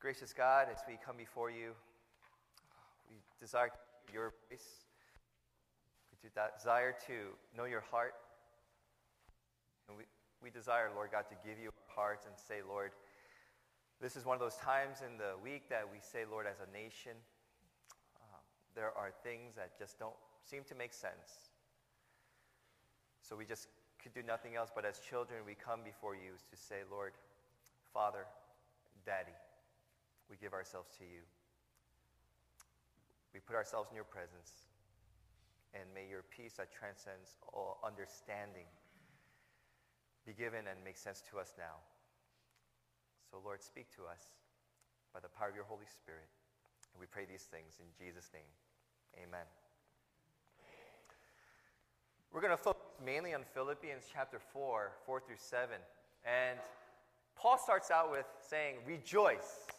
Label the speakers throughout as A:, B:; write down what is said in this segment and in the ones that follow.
A: Gracious God, as we come before you, we desire your voice. We desire to know your heart. And we, we desire, Lord God, to give you our hearts and say, Lord, this is one of those times in the week that we say, Lord, as a nation, uh, there are things that just don't seem to make sense. So we just could do nothing else, but as children, we come before you to say, Lord, Father, Daddy, we give ourselves to you. We put ourselves in your presence, and may your peace that transcends all understanding be given and make sense to us now. So, Lord, speak to us by the power of your Holy Spirit. And we pray these things in Jesus' name. Amen. We're going to focus mainly on Philippians chapter 4, 4 through 7. And Paul starts out with saying, Rejoice.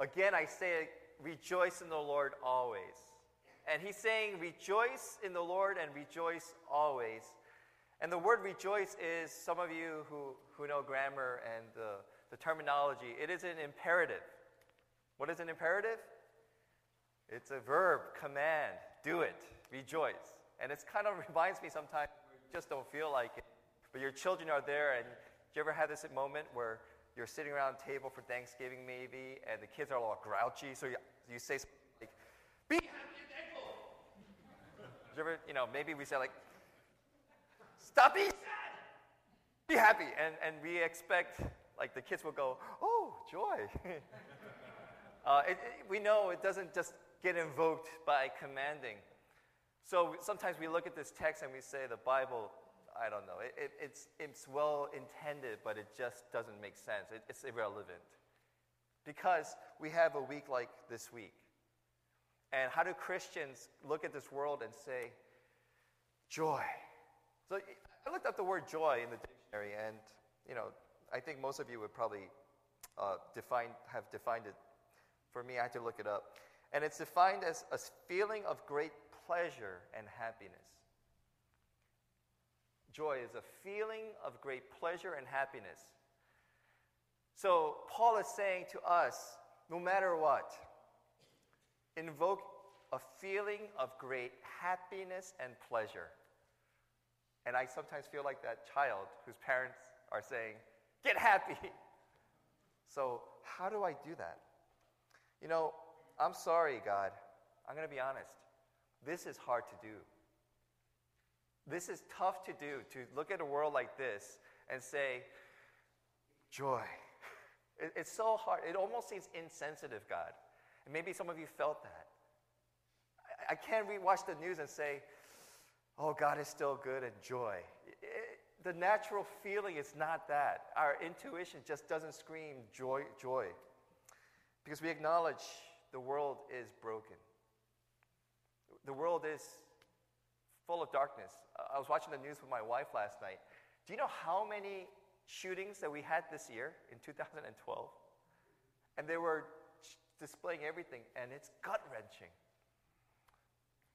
A: Again, I say, Rejoice in the Lord always. And he's saying, Rejoice in the Lord and rejoice always. And the word rejoice is, some of you who, who know grammar and the, the terminology, it is an imperative. What is an imperative? It's a verb, command, do it, rejoice. And it kind of reminds me sometimes you just don't feel like it. But your children are there, and do you ever have this moment where you're sitting around a table for Thanksgiving maybe, and the kids are all grouchy, so you, you say something like, be happy and thankful. you ever, you know, maybe we say like, stop being sad, be happy. And, and we expect, like the kids will go, oh, joy. uh, it, it, we know it doesn't just get invoked by commanding. So sometimes we look at this text and we say the Bible, I don't know, it, it, it's, it's well intended, but it just doesn't make sense. It, it's irrelevant. Because we have a week like this week. And how do Christians look at this world and say, joy? So I looked up the word joy in the dictionary, and you know, I think most of you would probably uh, define, have defined it. For me, I had to look it up. And it's defined as a feeling of great pleasure and happiness. Joy is a feeling of great pleasure and happiness. So, Paul is saying to us no matter what, invoke a feeling of great happiness and pleasure. And I sometimes feel like that child whose parents are saying, Get happy. So, how do I do that? You know, I'm sorry, God. I'm going to be honest. This is hard to do. This is tough to do, to look at a world like this and say, joy. It, it's so hard. It almost seems insensitive, God. And maybe some of you felt that. I, I can't rewatch the news and say, oh, God is still good and joy. It, the natural feeling is not that. Our intuition just doesn't scream joy, joy. Because we acknowledge the world is broken. The world is full of darkness. I was watching the news with my wife last night. Do you know how many shootings that we had this year in 2012? And they were displaying everything, and it's gut wrenching.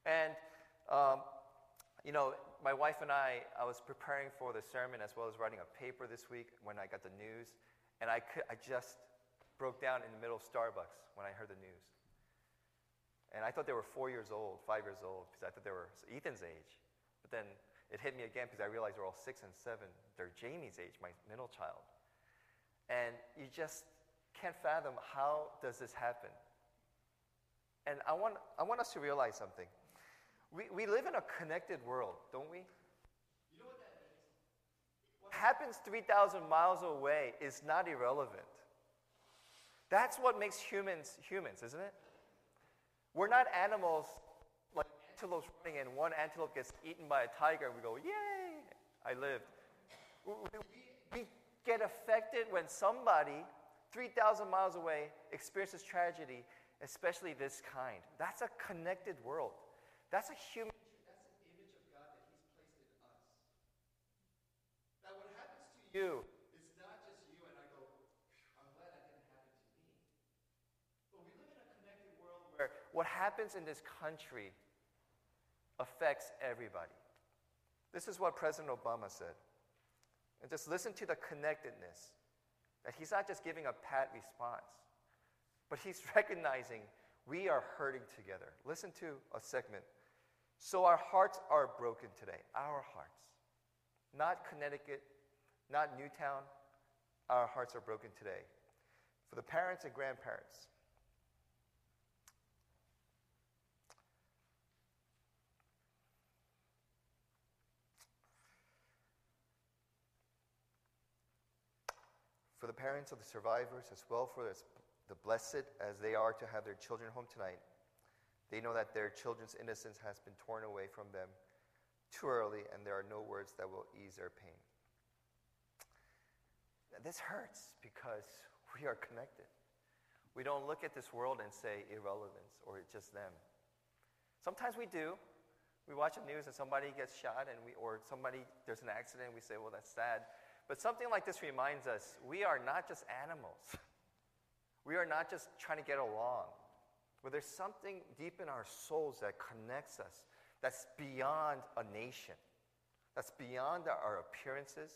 A: And, um, you know, my wife and I, I was preparing for the sermon as well as writing a paper this week when I got the news, and I, could, I just broke down in the middle of Starbucks when I heard the news. And I thought they were four years old, five years old, because I thought they were Ethan's age. But then it hit me again because I realized they're all six and seven. They're Jamie's age, my middle child. And you just can't fathom how does this happen. And I want, I want us to realize something. We, we live in a connected world, don't we? You know what that means? What happens 3,000 miles away is not irrelevant. That's what makes humans humans, isn't it? We're not animals like antelopes running and one antelope gets eaten by a tiger and we go, yay, I lived. We, we get affected when somebody 3,000 miles away experiences tragedy, especially this kind. That's a connected world. That's a human. That's an image of God that He's placed in us. That what happens to you what happens in this country affects everybody. This is what President Obama said. And just listen to the connectedness. That he's not just giving a pat response, but he's recognizing we are hurting together. Listen to a segment. So our hearts are broken today. Our hearts. Not Connecticut, not Newtown. Our hearts are broken today. For the parents and grandparents, for the parents of the survivors, as well for the blessed as they are to have their children home tonight. They know that their children's innocence has been torn away from them too early, and there are no words that will ease their pain. This hurts because we are connected. We don't look at this world and say irrelevance or it's just them. Sometimes we do. We watch the news and somebody gets shot, and we, or somebody, there's an accident, we say, well, that's sad. But something like this reminds us we are not just animals. We are not just trying to get along. But there's something deep in our souls that connects us that's beyond a nation, that's beyond our appearances,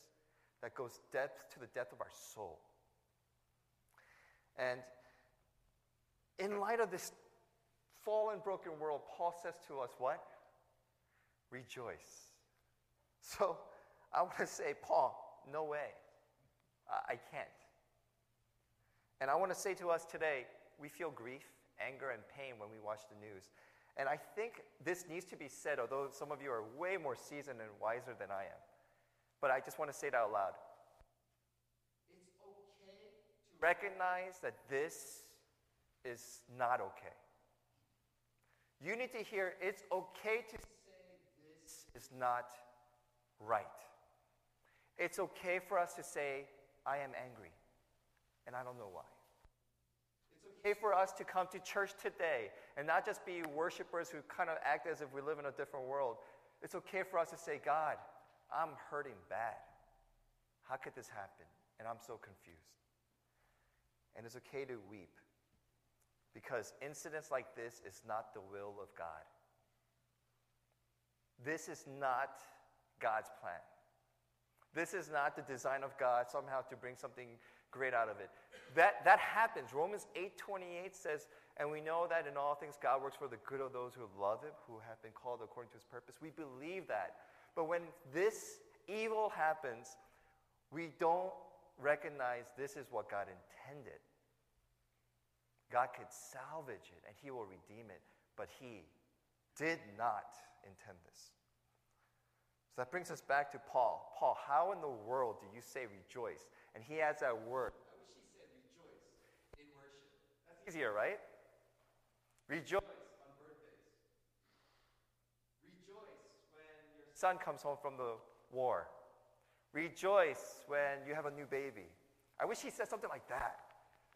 A: that goes depth to the depth of our soul. And in light of this fallen, broken world, Paul says to us, What? Rejoice. So I want to say, Paul, no way. I can't. And I want to say to us today, we feel grief, anger, and pain when we watch the news. And I think this needs to be said, although some of you are way more seasoned and wiser than I am. But I just want to say it out loud. It's okay to recognize that this is not okay. You need to hear it's okay to say this is not right. It's okay for us to say, I am angry, and I don't know why. It's okay for us to come to church today and not just be worshipers who kind of act as if we live in a different world. It's okay for us to say, God, I'm hurting bad. How could this happen? And I'm so confused. And it's okay to weep because incidents like this is not the will of God. This is not God's plan. This is not the design of God somehow to bring something great out of it. That, that happens. Romans 8.28 says, and we know that in all things God works for the good of those who love him, who have been called according to his purpose. We believe that. But when this evil happens, we don't recognize this is what God intended. God could salvage it and he will redeem it, but he did not intend this. So that brings us back to Paul. Paul, how in the world do you say rejoice? And he adds that word. I wish he said rejoice in worship. That's easier, right? Rejoice on birthdays. Rejoice when your son comes home from the war. Rejoice when you have a new baby. I wish he said something like that.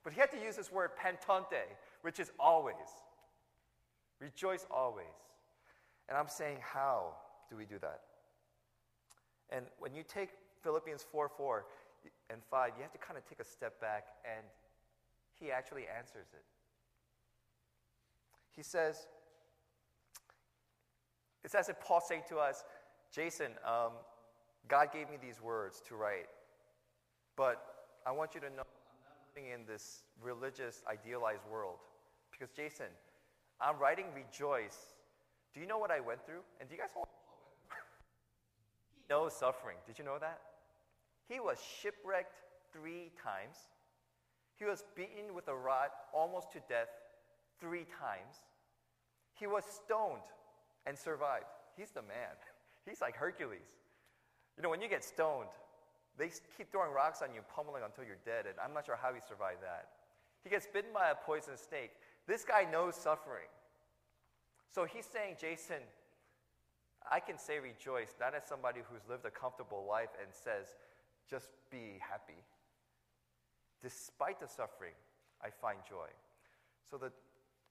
A: But he had to use this word pantote, which is always. Rejoice always. And I'm saying, how do we do that? And when you take Philippians 4 4 and 5, you have to kind of take a step back, and he actually answers it. He says, it's as if Paul saying to us, Jason, um, God gave me these words to write, but I want you to know I'm not living in this religious, idealized world. Because, Jason, I'm writing rejoice. Do you know what I went through? And do you guys know knows suffering. Did you know that? He was shipwrecked three times. He was beaten with a rod almost to death three times. He was stoned and survived. He's the man. He's like Hercules. You know, when you get stoned, they keep throwing rocks on you, pummeling until you're dead, and I'm not sure how he survived that. He gets bitten by a poisonous snake. This guy knows suffering. So he's saying, Jason, I can say rejoice, not as somebody who's lived a comfortable life and says, just be happy. Despite the suffering, I find joy. So that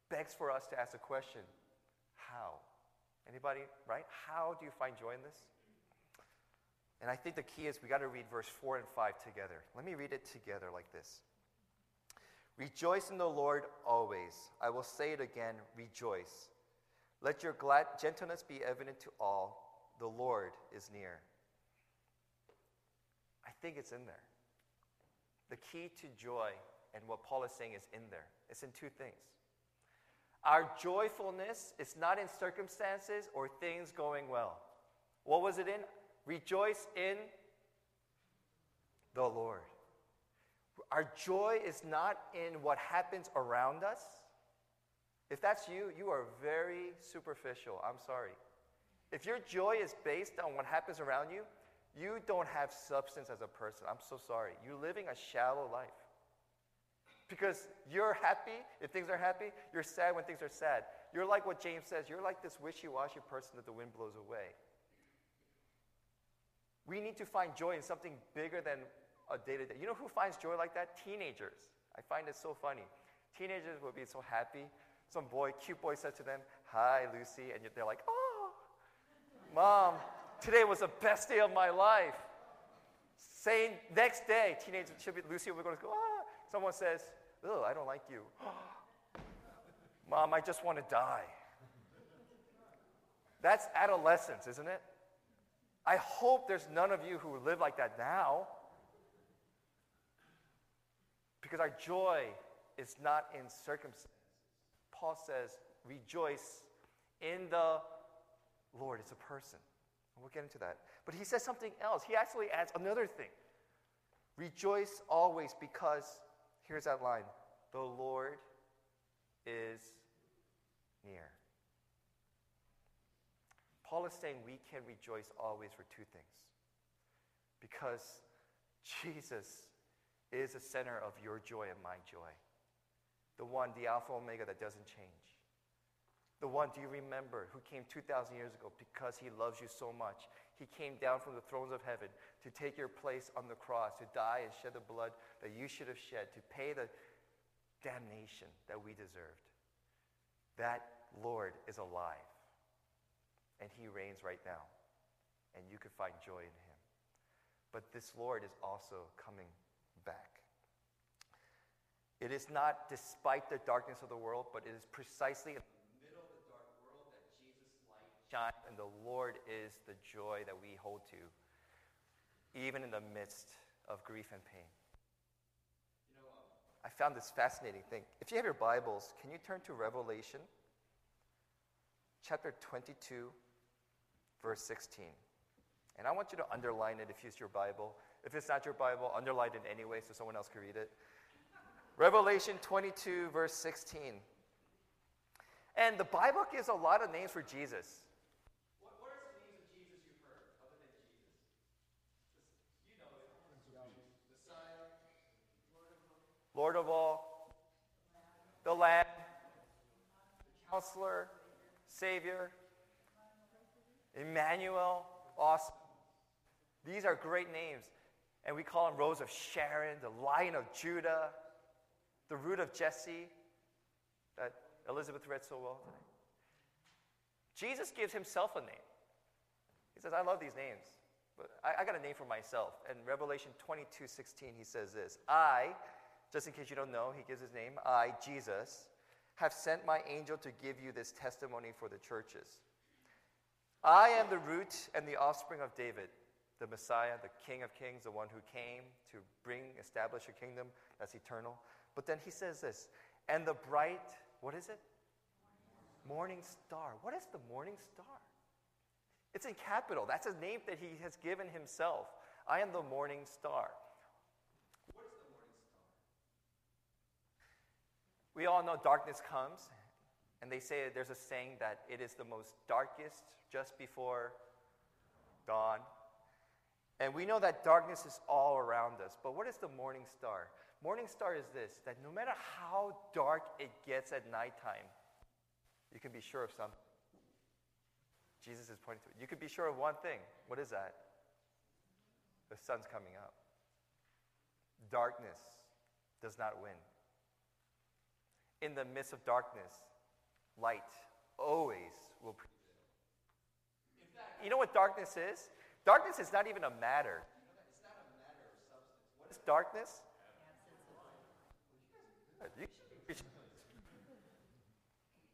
A: begs for us to ask the question how? Anybody, right? How do you find joy in this? And I think the key is we got to read verse 4 and 5 together. Let me read it together like this Rejoice in the Lord always. I will say it again rejoice. Let your glad gentleness be evident to all. The Lord is near. I think it's in there. the key to joy and what Paul is saying is in there. It's in two things. Our joyfulness is not in circumstances or things going well. What was it in? Rejoice in the Lord. Our joy is not in what happens around us. If that's you, you are very superficial. I'm sorry. If your joy is based on what happens around you, you don't have substance as a person. I'm so sorry. You're living a shallow life. Because you're happy if things are happy, you're sad when things are sad. You're like what James says, you're like this wishy washy person that the wind blows away. We need to find joy in something bigger than a day to day. You know who finds joy like that? Teenagers. I find it so funny. Teenagers will be so happy. Some boy, cute boy said to them, Hi, Lucy. And they're like, Oh, mom, today was the best day of my life. Same next day, teenager, she'll be, Lucy will go, Ah. Someone says, Oh, I don't like you. Mom, I just want to die. That's adolescence, isn't it? I hope there's none of you who live like that now. Because our joy is not in circumstance. Paul says, rejoice in the Lord. It's a person. And we'll get into that. But he says something else. He actually adds another thing. Rejoice always because, here's that line the Lord is near. Paul is saying we can rejoice always for two things. Because Jesus is the center of your joy and my joy. The one, the Alpha Omega that doesn't change. The one, do you remember, who came 2,000 years ago because he loves you so much? He came down from the thrones of heaven to take your place on the cross, to die and shed the blood that you should have shed, to pay the damnation that we deserved. That Lord is alive, and he reigns right now, and you can find joy in him. But this Lord is also coming back. It is not despite the darkness of the world, but it is precisely in the middle of the dark world that Jesus' light shines, and the Lord is the joy that we hold to, even in the midst of grief and pain. You know, um, I found this fascinating thing. If you have your Bibles, can you turn to Revelation chapter 22, verse 16? And I want you to underline it if it's your Bible. If it's not your Bible, underline it anyway so someone else can read it. Revelation 22, verse 16. And the Bible gives a lot of names for Jesus. What, what are some names of Jesus you've heard other than Jesus? You know it. Messiah, Lord of all, the Lamb, the Counselor, Savior, Emmanuel, awesome. These are great names. And we call him Rose of Sharon, the Lion of Judah, the root of Jesse that Elizabeth read so well today. Jesus gives himself a name. He says, I love these names, but I, I got a name for myself. And Revelation 22 16, he says this I, just in case you don't know, he gives his name, I, Jesus, have sent my angel to give you this testimony for the churches. I am the root and the offspring of David the Messiah, the King of Kings, the one who came to bring, establish a kingdom that's eternal. But then he says this, and the bright, what is it? Morning star. What is the morning star? It's in capital. That's a name that he has given himself. I am the morning star. What is the morning star? We all know darkness comes, and they say there's a saying that it is the most darkest just before dawn and we know that darkness is all around us. But what is the morning star? Morning star is this that no matter how dark it gets at nighttime, you can be sure of something. Jesus is pointing to it. You can be sure of one thing. What is that? The sun's coming up. Darkness does not win. In the midst of darkness, light always will prevail. You know what darkness is? Darkness is not even a matter. It's not a matter of substance. What is darkness?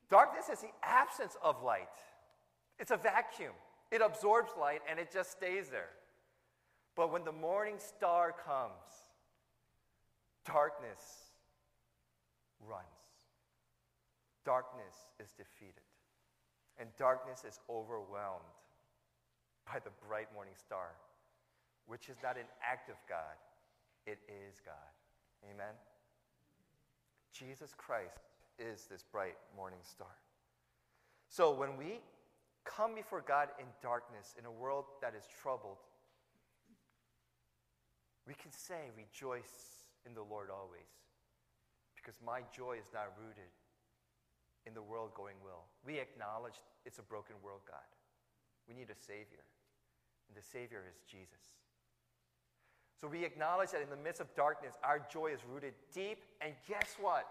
A: Darkness is the absence of light. It's a vacuum. It absorbs light and it just stays there. But when the morning star comes, darkness runs. Darkness is defeated. And darkness is overwhelmed by the bright morning star, which is not an act of God, it is God. Amen? Jesus Christ is this bright morning star. So when we come before God in darkness, in a world that is troubled, we can say, Rejoice in the Lord always, because my joy is not rooted in the world going well. We acknowledge it's a broken world, God. We need a Savior, and the Savior is Jesus. So we acknowledge that in the midst of darkness, our joy is rooted deep, and guess what?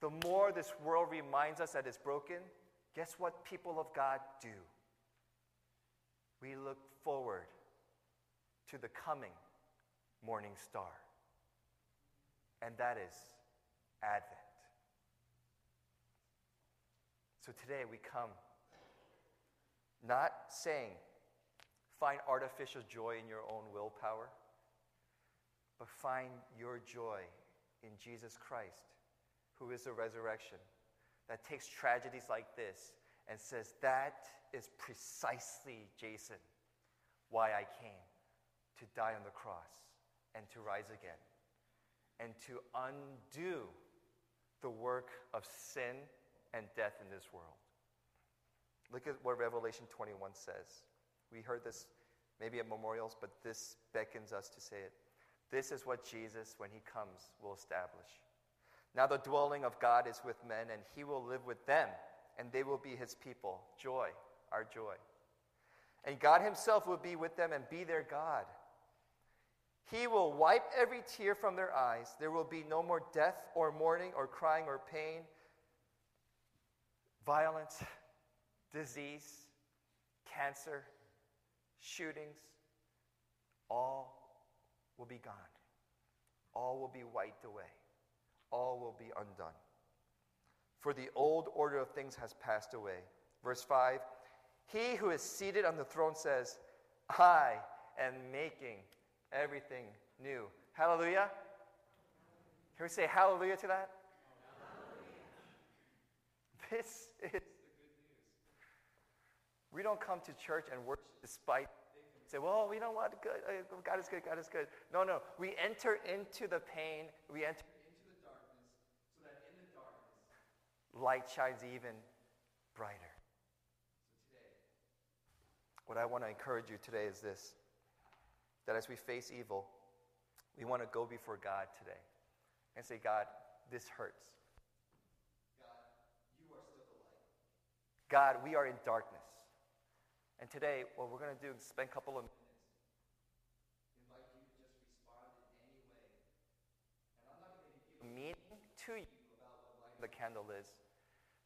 A: The more this world reminds us that it's broken, guess what people of God do? We look forward to the coming morning star. And that is Advent. So today we come not saying find artificial joy in your own willpower, but find your joy in Jesus Christ, who is the resurrection, that takes tragedies like this and says, That is precisely, Jason, why I came to die on the cross and to rise again and to undo the work of sin and death in this world. Look at what Revelation 21 says. We heard this maybe at memorials, but this beckons us to say it. This is what Jesus, when he comes, will establish. Now the dwelling of God is with men, and he will live with them, and they will be his people. Joy, our joy. And God himself will be with them and be their God. He will wipe every tear from their eyes. There will be no more death or mourning or crying or pain, violence, disease, cancer, shootings. All will be gone. All will be wiped away. All will be undone. For the old order of things has passed away. Verse 5 He who is seated on the throne says, I am making everything new. Hallelujah. Can we say hallelujah to that? Hallelujah. This is the good news. We don't come to church and worship despite say, well, we don't want good. Uh, God is good. God is good. No, no. We enter into the pain. We enter into the darkness so that in the darkness, light shines even brighter. So today, what I want to encourage you today is this that as we face evil, we want to go before God today and say, God, this hurts. God, you are still the light. God, we are in darkness. And today, what we're going to do is spend a couple of minutes. Invite you to just respond in any way. And I'm not going to give meaning to you about what the candle is.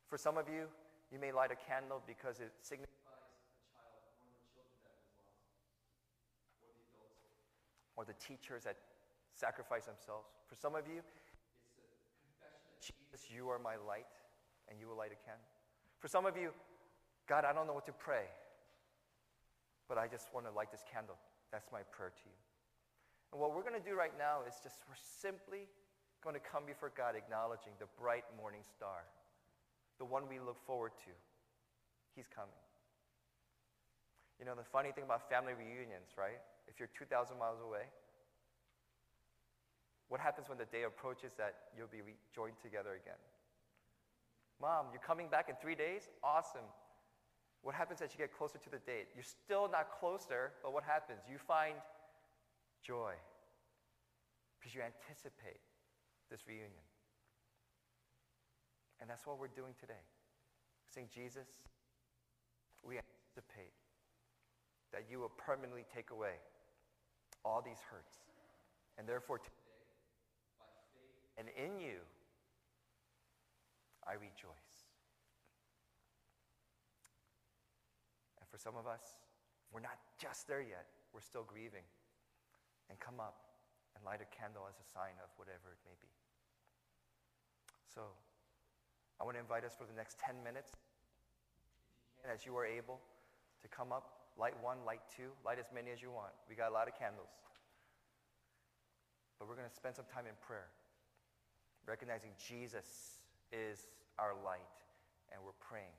A: For some of you, you may light a candle because it signifies a child, one of the children that was lost, or the adults, or the teachers that sacrifice themselves. For some of you, it's the confession Jesus, you are my light, and you will light a candle. For some of you, God, I don't know what to pray, but I just want to light this candle. That's my prayer to you. And what we're going to do right now is just, we're simply going to come before God acknowledging the bright morning star, the one we look forward to. He's coming. You know, the funny thing about family reunions, right? if you're 2,000 miles away? What happens when the day approaches that you'll be joined together again? Mom, you're coming back in three days? Awesome. What happens as you get closer to the date? You're still not closer, but what happens? You find joy because you anticipate this reunion. And that's what we're doing today. Saying, Jesus, we anticipate that you will permanently take away all these hurts. And therefore, today, and in you, I rejoice. And for some of us, we're not just there yet. We're still grieving. And come up and light a candle as a sign of whatever it may be. So, I want to invite us for the next 10 minutes, as you are able, to come up Light one, light two, light as many as you want. We got a lot of candles. But we're going to spend some time in prayer, recognizing Jesus is our light, and we're praying.